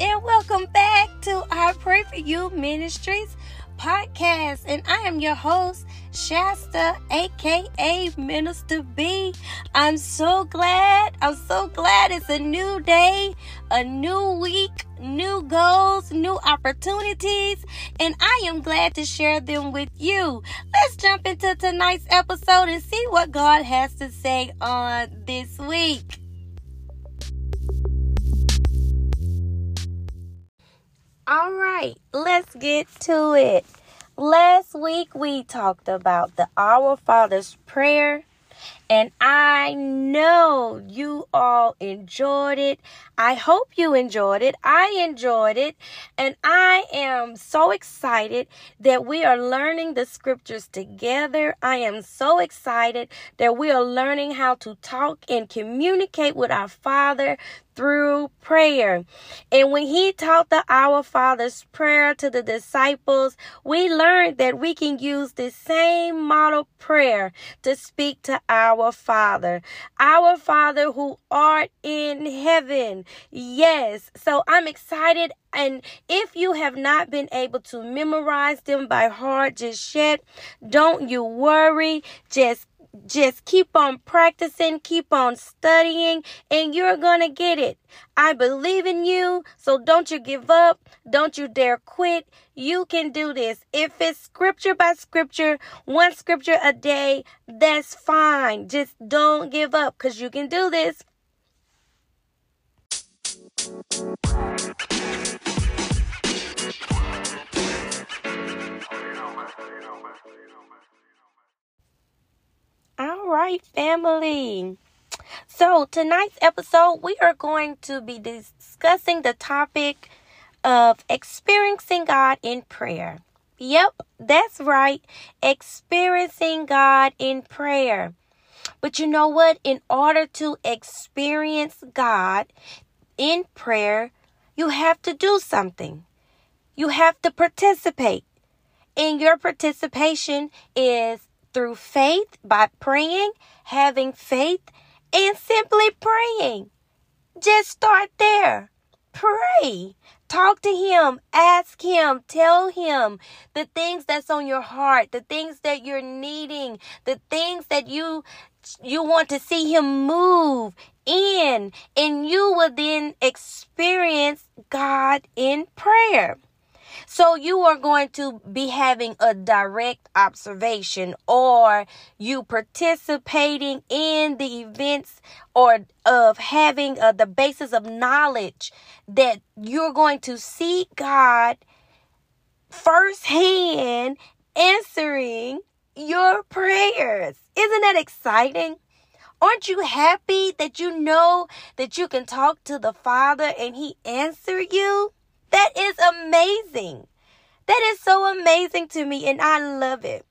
and welcome back to our Pray for You Ministries podcast. And I am your host, Shasta, aka Minister B. I'm so glad, I'm so glad it's a new day, a new week, new goals, new opportunities, and I am glad to share them with you. Let's jump into tonight's episode and see what God has to say on this week. All right, let's get to it. Last week we talked about the Our Father's Prayer, and I know you all enjoyed it. I hope you enjoyed it. I enjoyed it. And I am so excited that we are learning the scriptures together. I am so excited that we are learning how to talk and communicate with our Father through prayer. And when he taught the Our Father's prayer to the disciples, we learned that we can use the same model prayer to speak to our Father. Our Father who art in heaven. Yes. So I'm excited. And if you have not been able to memorize them by heart just yet, don't you worry. Just just keep on practicing, keep on studying, and you're going to get it. I believe in you, so don't you give up. Don't you dare quit. You can do this. If it's scripture by scripture, one scripture a day, that's fine. Just don't give up because you can do this. Right, family. So, tonight's episode, we are going to be discussing the topic of experiencing God in prayer. Yep, that's right. Experiencing God in prayer. But you know what? In order to experience God in prayer, you have to do something. You have to participate. And your participation is through faith by praying, having faith, and simply praying. Just start there. Pray. Talk to him, ask him, tell him the things that's on your heart, the things that you're needing, the things that you you want to see him move in and you will then experience God in prayer. So you are going to be having a direct observation or you participating in the events or of having uh, the basis of knowledge that you're going to see God firsthand answering your prayers. Isn't that exciting? Aren't you happy that you know that you can talk to the Father and He answer you? That is amazing. That is so amazing to me, and I love it.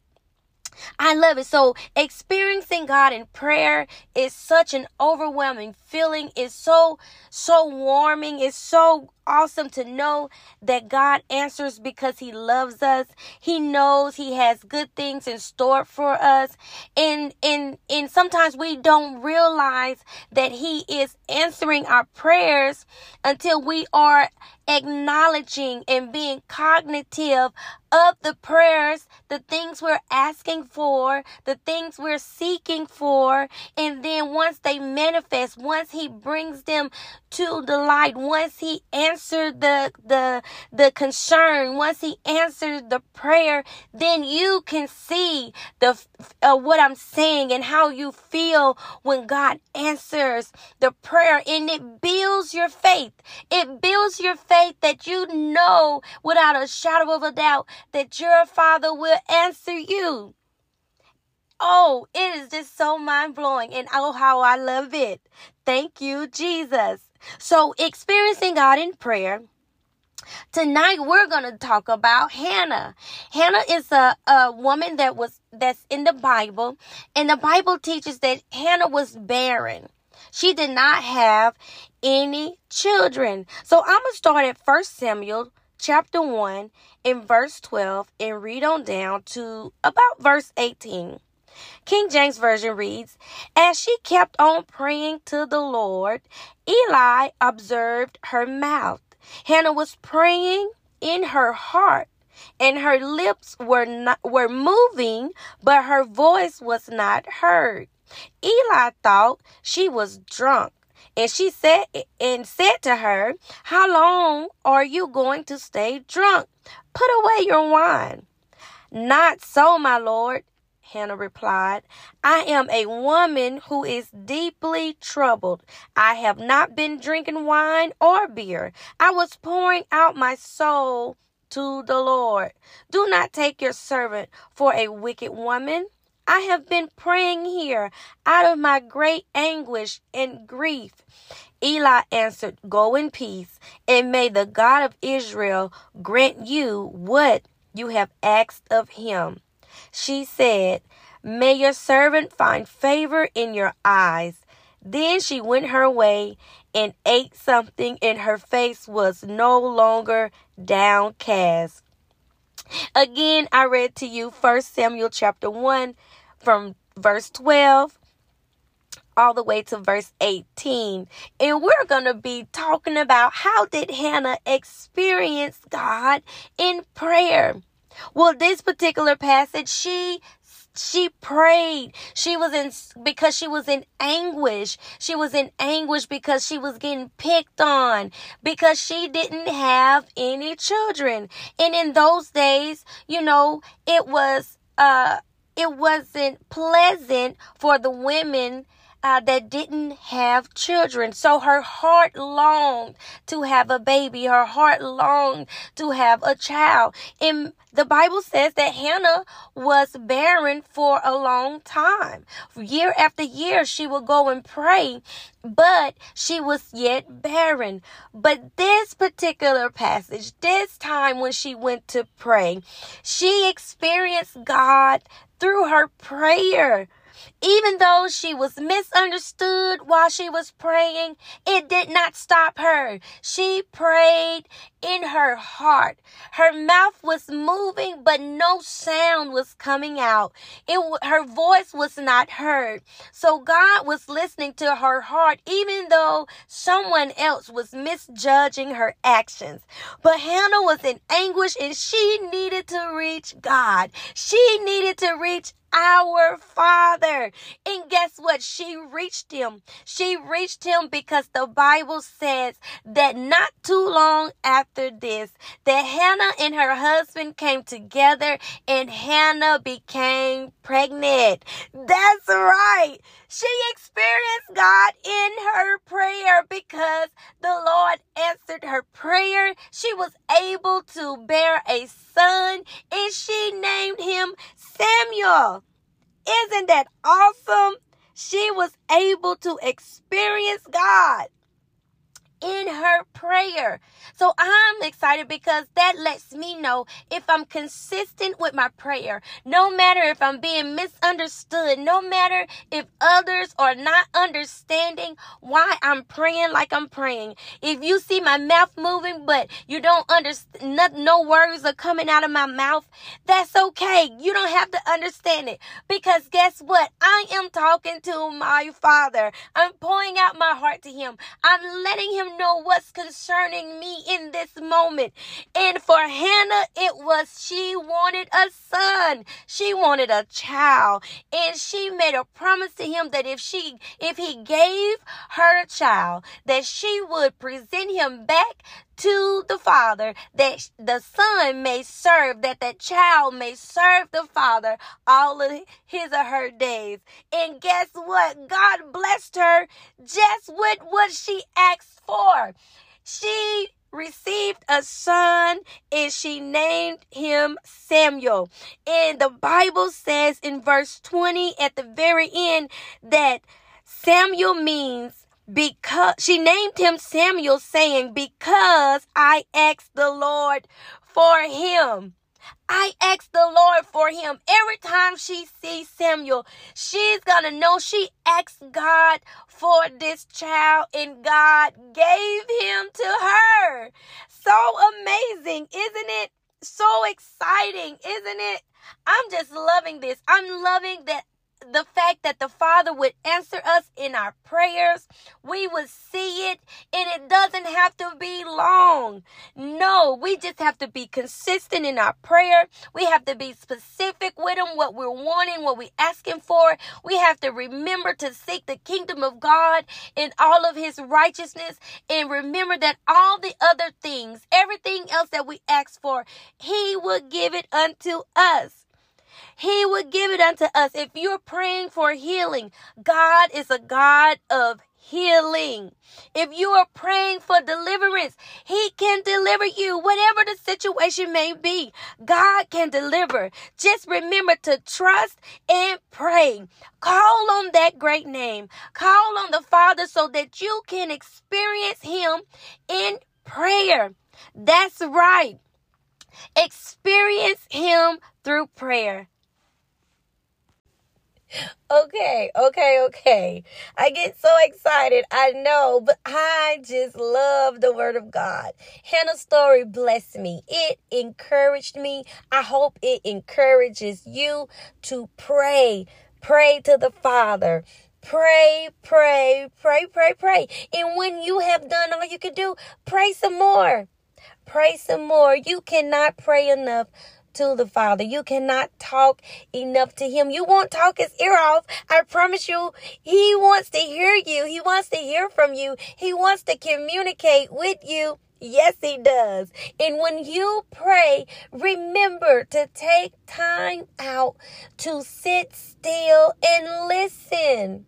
I love it. So experiencing God in prayer is such an overwhelming feeling. It's so, so warming. It's so awesome to know that God answers because He loves us. He knows He has good things in store for us. And and and sometimes we don't realize that He is answering our prayers until we are acknowledging and being cognitive of the prayers, the things we're asking for, the things we're seeking for. And then once they manifest, once He brings them to the light, once He answered the, the, the concern, once He answered the prayer, then you can see the, uh, what I'm saying and how you feel when God answers the prayer and it builds your faith. It builds your faith that you know without a shadow of a doubt that your father will answer you. Oh, it is just so mind blowing and oh, how I love it. Thank you, Jesus. So, experiencing God in prayer. Tonight we're going to talk about Hannah. Hannah is a, a woman that was that's in the Bible, and the Bible teaches that Hannah was barren. She did not have any children. So I'm going to start at 1 Samuel chapter 1 in verse 12 and read on down to about verse 18. King James Version reads, As she kept on praying to the Lord, Eli observed her mouth. Hannah was praying in her heart and her lips were not were moving, but her voice was not heard. Eli thought she was drunk. And she said and said to her, How long are you going to stay drunk? Put away your wine. Not so, my lord, Hannah replied. I am a woman who is deeply troubled. I have not been drinking wine or beer. I was pouring out my soul to the Lord. Do not take your servant for a wicked woman. I have been praying here out of my great anguish and grief. Eli answered, Go in peace, and may the God of Israel grant you what you have asked of him. She said, May your servant find favor in your eyes. Then she went her way and ate something, and her face was no longer downcast. Again, I read to you 1 Samuel chapter 1 from verse 12 all the way to verse 18. And we're going to be talking about how did Hannah experience God in prayer. Well, this particular passage, she she prayed. She was in because she was in anguish. She was in anguish because she was getting picked on because she didn't have any children. And in those days, you know, it was uh it wasn't pleasant for the women uh, that didn't have children. So her heart longed to have a baby. Her heart longed to have a child. And the Bible says that Hannah was barren for a long time. Year after year, she would go and pray, but she was yet barren. But this particular passage, this time when she went to pray, she experienced God through her prayer. Even though she was misunderstood while she was praying, it did not stop her. She prayed in her heart. Her mouth was moving, but no sound was coming out. It, her voice was not heard. So God was listening to her heart, even though someone else was misjudging her actions. But Hannah was in anguish and she needed to reach God. She needed to reach our Father. And guess what? She reached him. She reached him because the Bible says that not too long after this, that Hannah and her husband came together and Hannah became pregnant. That's right. She experienced God in her prayer because the Lord answered her prayer. She was able to bear a son and she named him Samuel. Isn't that awesome? She was able to experience God in her prayer. So I'm excited because that lets me know if I'm consistent with my prayer, no matter if I'm being misunderstood, no matter if others are not understanding why I'm praying like I'm praying. If you see my mouth moving, but you don't understand, no, no words are coming out of my mouth, that's okay. You don't have to understand it because guess what? I am talking to my Father. I'm pouring out my heart to Him. I'm letting Him know what's concerning me in this moment. And for Hannah, it was she wanted a son. She wanted a child. And she made a promise to him that if she if he gave her a child, that she would present him back to the father that the son may serve that the child may serve the father all of his or her days. And guess what? God blessed her just with what she asked for. She received a son and she named him Samuel. And the Bible says in verse 20 at the very end that Samuel means because she named him Samuel, saying, Because I asked the Lord for him. I asked the Lord for him. Every time she sees Samuel, she's gonna know she asked God for this child, and God gave him to her. So amazing, isn't it? So exciting, isn't it? I'm just loving this. I'm loving that the fact that the Father would answer us in our prayers. We would see it, and it doesn't have to be long. No, we just have to be consistent in our prayer. We have to be specific with Him, what we're wanting, what we're asking for. We have to remember to seek the kingdom of God in all of His righteousness, and remember that all the other things, everything else that we ask for, He will give it unto us. He would give it unto us. If you're praying for healing, God is a God of healing. If you are praying for deliverance, He can deliver you, whatever the situation may be. God can deliver. Just remember to trust and pray. Call on that great name. Call on the Father so that you can experience Him in prayer. That's right. Experience Him through prayer. Okay, okay, okay. I get so excited. I know, but I just love the word of God. Hannah's story blessed me. It encouraged me. I hope it encourages you to pray. Pray to the Father. Pray, pray, pray, pray, pray. And when you have done all you can do, pray some more. Pray some more. You cannot pray enough to the Father. You cannot talk enough to Him. You won't talk His ear off. I promise you, He wants to hear you. He wants to hear from you. He wants to communicate with you. Yes, He does. And when you pray, remember to take time out to sit still and listen.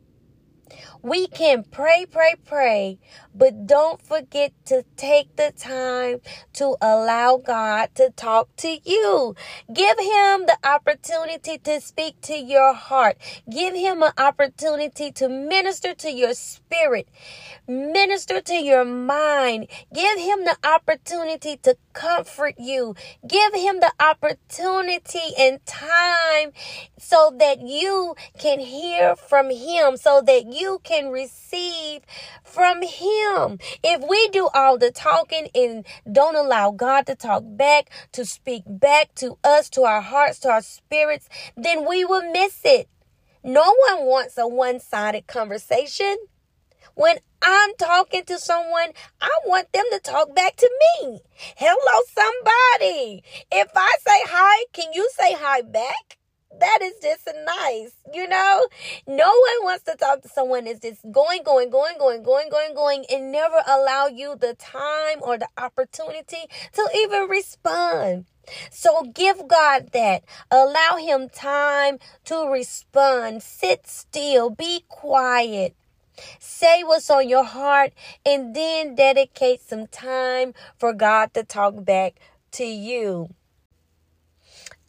We can pray, pray, pray, but don't forget to take the time to allow God to talk to you. Give Him the opportunity to speak to your heart. Give Him an opportunity to minister to your spirit, minister to your mind. Give Him the opportunity to comfort you. Give Him the opportunity and time so that you can hear from Him, so that you can receive from Him. If we do all the talking and don't allow God to talk back, to speak back to us, to our hearts, to our spirits, then we will miss it. No one wants a one sided conversation. When I'm talking to someone, I want them to talk back to me. Hello, somebody. If I say hi, can you say hi back? That is just nice, you know? No one wants to talk to someone that's just going, going, going, going, going, going, going, and never allow you the time or the opportunity to even respond. So give God that. Allow Him time to respond. Sit still. Be quiet. Say what's on your heart and then dedicate some time for God to talk back to you.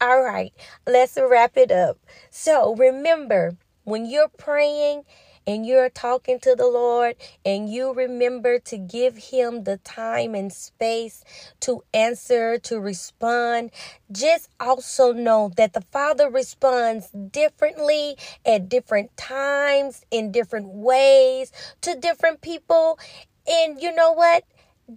All right, let's wrap it up. So remember, when you're praying and you're talking to the Lord and you remember to give Him the time and space to answer, to respond, just also know that the Father responds differently at different times, in different ways, to different people. And you know what?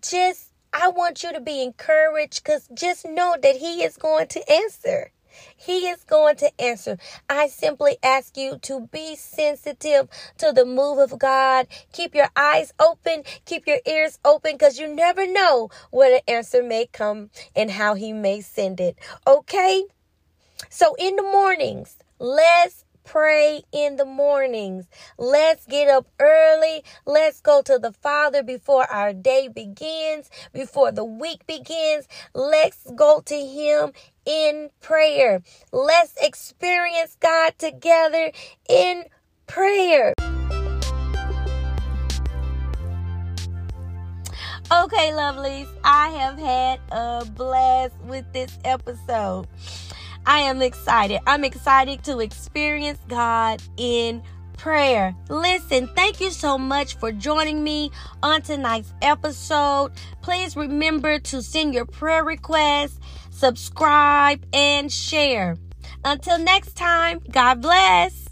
Just I want you to be encouraged because just know that He is going to answer. He is going to answer. I simply ask you to be sensitive to the move of God. Keep your eyes open, keep your ears open because you never know where the answer may come and how He may send it. Okay? So in the mornings, let's pray in the mornings. Let's get up early. Let's go to the Father before our day begins, before the week begins. Let's go to Him in prayer. Let's experience God together in prayer. Okay, lovelies, I have had a blast with this episode. I am excited. I'm excited to experience God in prayer. Listen, thank you so much for joining me on tonight's episode. Please remember to send your prayer requests, subscribe, and share. Until next time, God bless.